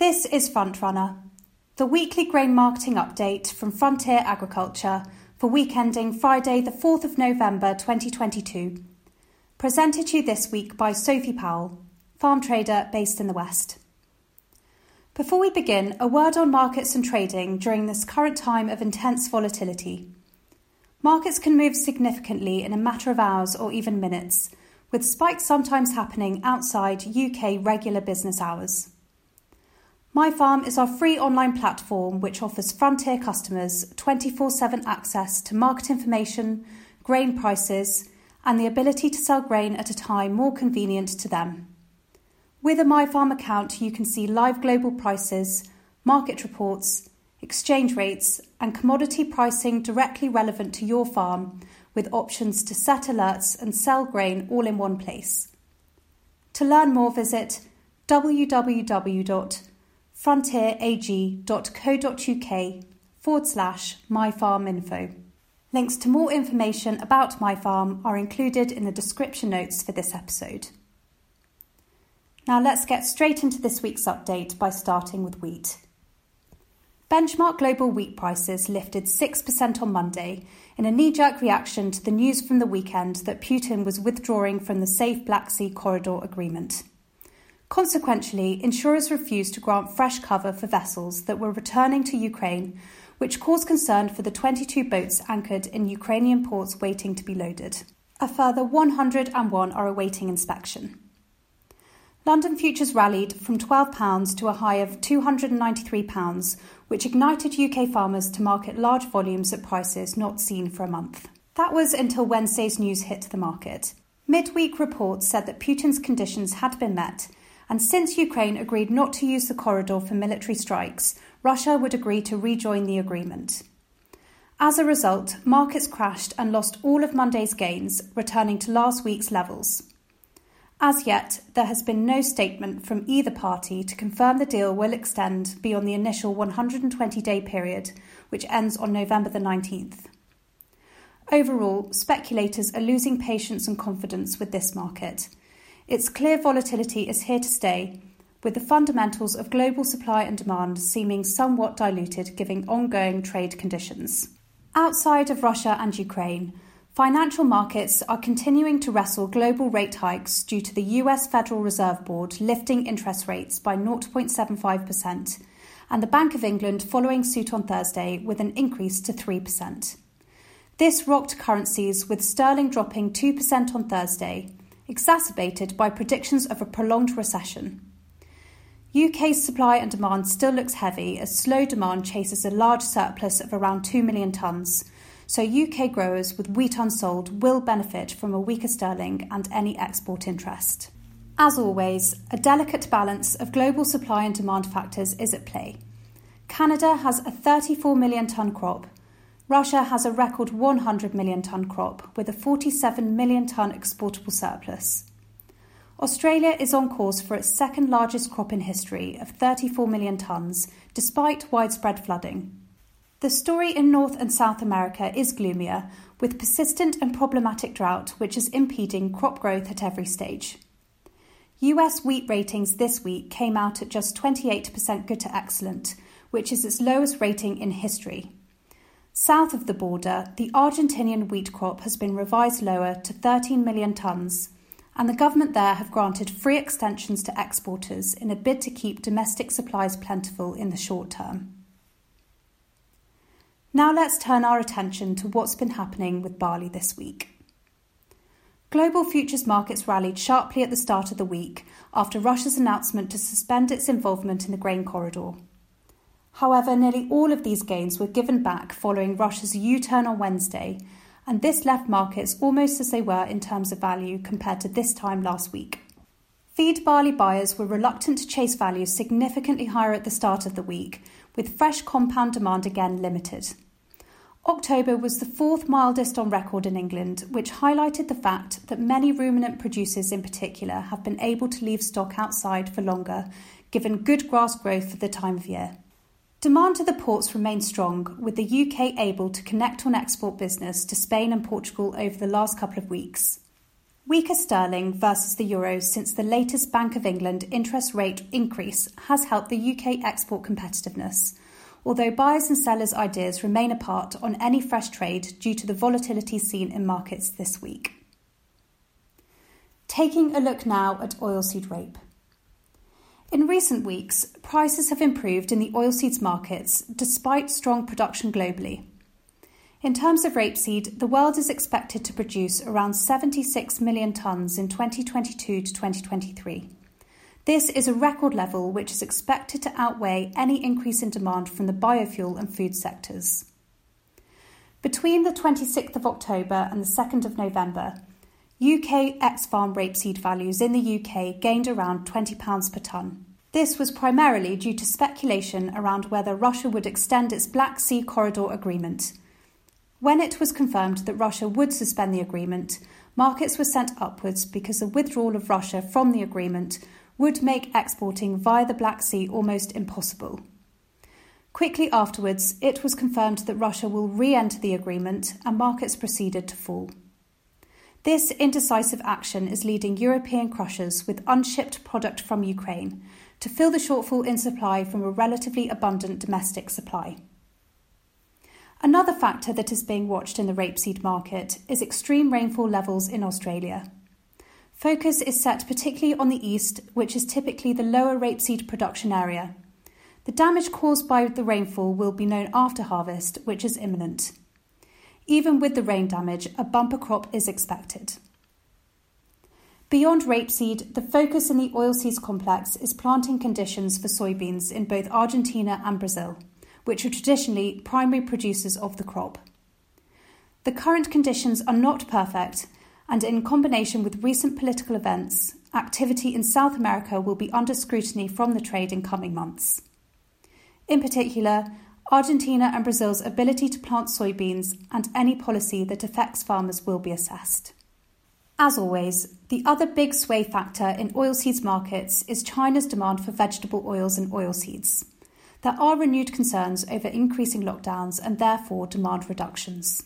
This is Frontrunner, the weekly grain marketing update from Frontier Agriculture for week ending Friday, the 4th of November 2022. Presented to you this week by Sophie Powell, farm trader based in the West. Before we begin, a word on markets and trading during this current time of intense volatility. Markets can move significantly in a matter of hours or even minutes, with spikes sometimes happening outside UK regular business hours. My Farm is our free online platform which offers Frontier customers 24 7 access to market information, grain prices, and the ability to sell grain at a time more convenient to them. With a My Farm account, you can see live global prices, market reports, exchange rates, and commodity pricing directly relevant to your farm, with options to set alerts and sell grain all in one place. To learn more, visit www.frontierag.co.uk forward slash myfarminfo. Links to more information about My Farm are included in the description notes for this episode. Now let's get straight into this week's update by starting with wheat. Benchmark global wheat prices lifted 6% on Monday in a knee jerk reaction to the news from the weekend that Putin was withdrawing from the Safe Black Sea Corridor agreement. Consequently, insurers refused to grant fresh cover for vessels that were returning to Ukraine, which caused concern for the 22 boats anchored in Ukrainian ports waiting to be loaded. A further 101 are awaiting inspection. London futures rallied from £12 to a high of £293, which ignited UK farmers to market large volumes at prices not seen for a month. That was until Wednesday's news hit the market. Midweek reports said that Putin's conditions had been met, and since Ukraine agreed not to use the corridor for military strikes, Russia would agree to rejoin the agreement. As a result, markets crashed and lost all of Monday's gains, returning to last week's levels. As yet, there has been no statement from either party to confirm the deal will extend beyond the initial 120 day period, which ends on November the 19th. Overall, speculators are losing patience and confidence with this market. Its clear volatility is here to stay, with the fundamentals of global supply and demand seeming somewhat diluted given ongoing trade conditions. Outside of Russia and Ukraine, Financial markets are continuing to wrestle global rate hikes due to the US Federal Reserve Board lifting interest rates by 0.75% and the Bank of England following suit on Thursday with an increase to 3%. This rocked currencies with sterling dropping 2% on Thursday, exacerbated by predictions of a prolonged recession. UK's supply and demand still looks heavy as slow demand chases a large surplus of around 2 million tonnes so UK growers with wheat unsold will benefit from a weaker sterling and any export interest. As always, a delicate balance of global supply and demand factors is at play. Canada has a 34 million tonne crop. Russia has a record 100 million tonne crop with a 47 million tonne exportable surplus. Australia is on course for its second largest crop in history of 34 million tonnes, despite widespread flooding. The story in North and South America is gloomier, with persistent and problematic drought which is impeding crop growth at every stage. US wheat ratings this week came out at just 28% good to excellent, which is its lowest rating in history. South of the border, the Argentinian wheat crop has been revised lower to 13 million tonnes, and the government there have granted free extensions to exporters in a bid to keep domestic supplies plentiful in the short term. Now let's turn our attention to what's been happening with barley this week. Global futures markets rallied sharply at the start of the week after Russia's announcement to suspend its involvement in the grain corridor. However, nearly all of these gains were given back following Russia's U turn on Wednesday, and this left markets almost as they were in terms of value compared to this time last week. Feed barley buyers were reluctant to chase values significantly higher at the start of the week, with fresh compound demand again limited. October was the fourth mildest on record in England, which highlighted the fact that many ruminant producers in particular have been able to leave stock outside for longer, given good grass growth for the time of year. Demand to the ports remained strong, with the UK able to connect on export business to Spain and Portugal over the last couple of weeks. Weaker sterling versus the euro since the latest Bank of England interest rate increase has helped the UK export competitiveness, although buyers and sellers' ideas remain apart on any fresh trade due to the volatility seen in markets this week. Taking a look now at oilseed rape. In recent weeks, prices have improved in the oilseeds markets despite strong production globally. In terms of rapeseed, the world is expected to produce around 76 million tonnes in 2022 to 2023. This is a record level which is expected to outweigh any increase in demand from the biofuel and food sectors. Between the 26th of October and the 2nd of November, UK ex farm rapeseed values in the UK gained around £20 per tonne. This was primarily due to speculation around whether Russia would extend its Black Sea Corridor agreement when it was confirmed that Russia would suspend the agreement, markets were sent upwards because the withdrawal of Russia from the agreement would make exporting via the Black Sea almost impossible. Quickly afterwards, it was confirmed that Russia will re enter the agreement and markets proceeded to fall. This indecisive action is leading European crushers with unshipped product from Ukraine to fill the shortfall in supply from a relatively abundant domestic supply. Another factor that is being watched in the rapeseed market is extreme rainfall levels in Australia. Focus is set particularly on the east, which is typically the lower rapeseed production area. The damage caused by the rainfall will be known after harvest, which is imminent. Even with the rain damage, a bumper crop is expected. Beyond rapeseed, the focus in the oilseeds complex is planting conditions for soybeans in both Argentina and Brazil which are traditionally primary producers of the crop. The current conditions are not perfect, and in combination with recent political events, activity in South America will be under scrutiny from the trade in coming months. In particular, Argentina and Brazil's ability to plant soybeans and any policy that affects farmers will be assessed. As always, the other big sway factor in oilseeds markets is China's demand for vegetable oils and oilseeds there are renewed concerns over increasing lockdowns and therefore demand reductions.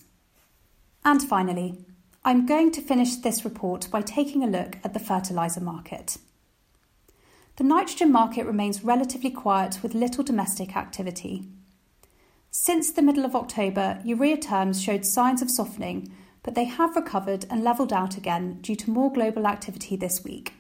And finally, I'm going to finish this report by taking a look at the fertiliser market. The nitrogen market remains relatively quiet with little domestic activity. Since the middle of October, urea terms showed signs of softening, but they have recovered and levelled out again due to more global activity this week.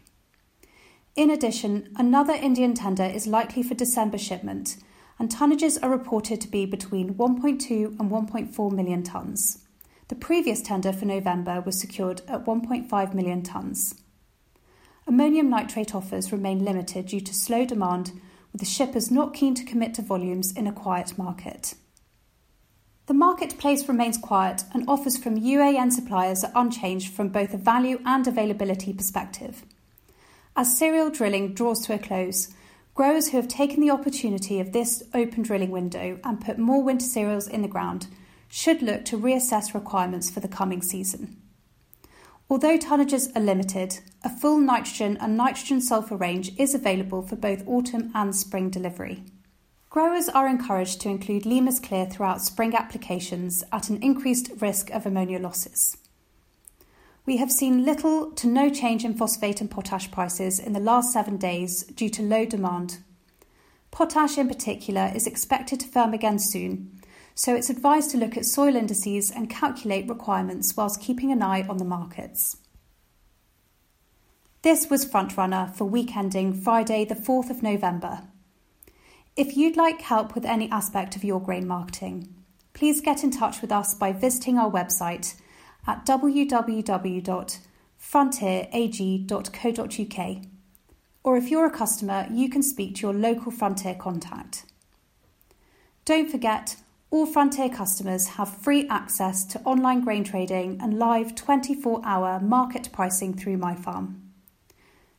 In addition, another Indian tender is likely for December shipment, and tonnages are reported to be between 1.2 and 1.4 million tonnes. The previous tender for November was secured at 1.5 million tonnes. Ammonium nitrate offers remain limited due to slow demand, with the shippers not keen to commit to volumes in a quiet market. The marketplace remains quiet and offers from UAN suppliers are unchanged from both a value and availability perspective. As cereal drilling draws to a close, growers who have taken the opportunity of this open drilling window and put more winter cereals in the ground should look to reassess requirements for the coming season. Although tonnages are limited, a full nitrogen and nitrogen sulfur range is available for both autumn and spring delivery. Growers are encouraged to include Limus Clear throughout spring applications at an increased risk of ammonia losses. We have seen little to no change in phosphate and potash prices in the last seven days due to low demand. Potash, in particular, is expected to firm again soon, so it's advised to look at soil indices and calculate requirements whilst keeping an eye on the markets. This was Frontrunner for week ending Friday, the 4th of November. If you'd like help with any aspect of your grain marketing, please get in touch with us by visiting our website at www.frontierag.co.uk. Or if you're a customer, you can speak to your local Frontier contact. Don't forget, all Frontier customers have free access to online grain trading and live 24 hour market pricing through MyFarm.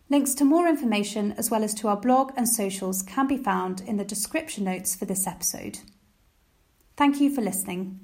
Links to more information, as well as to our blog and socials, can be found in the description notes for this episode. Thank you for listening.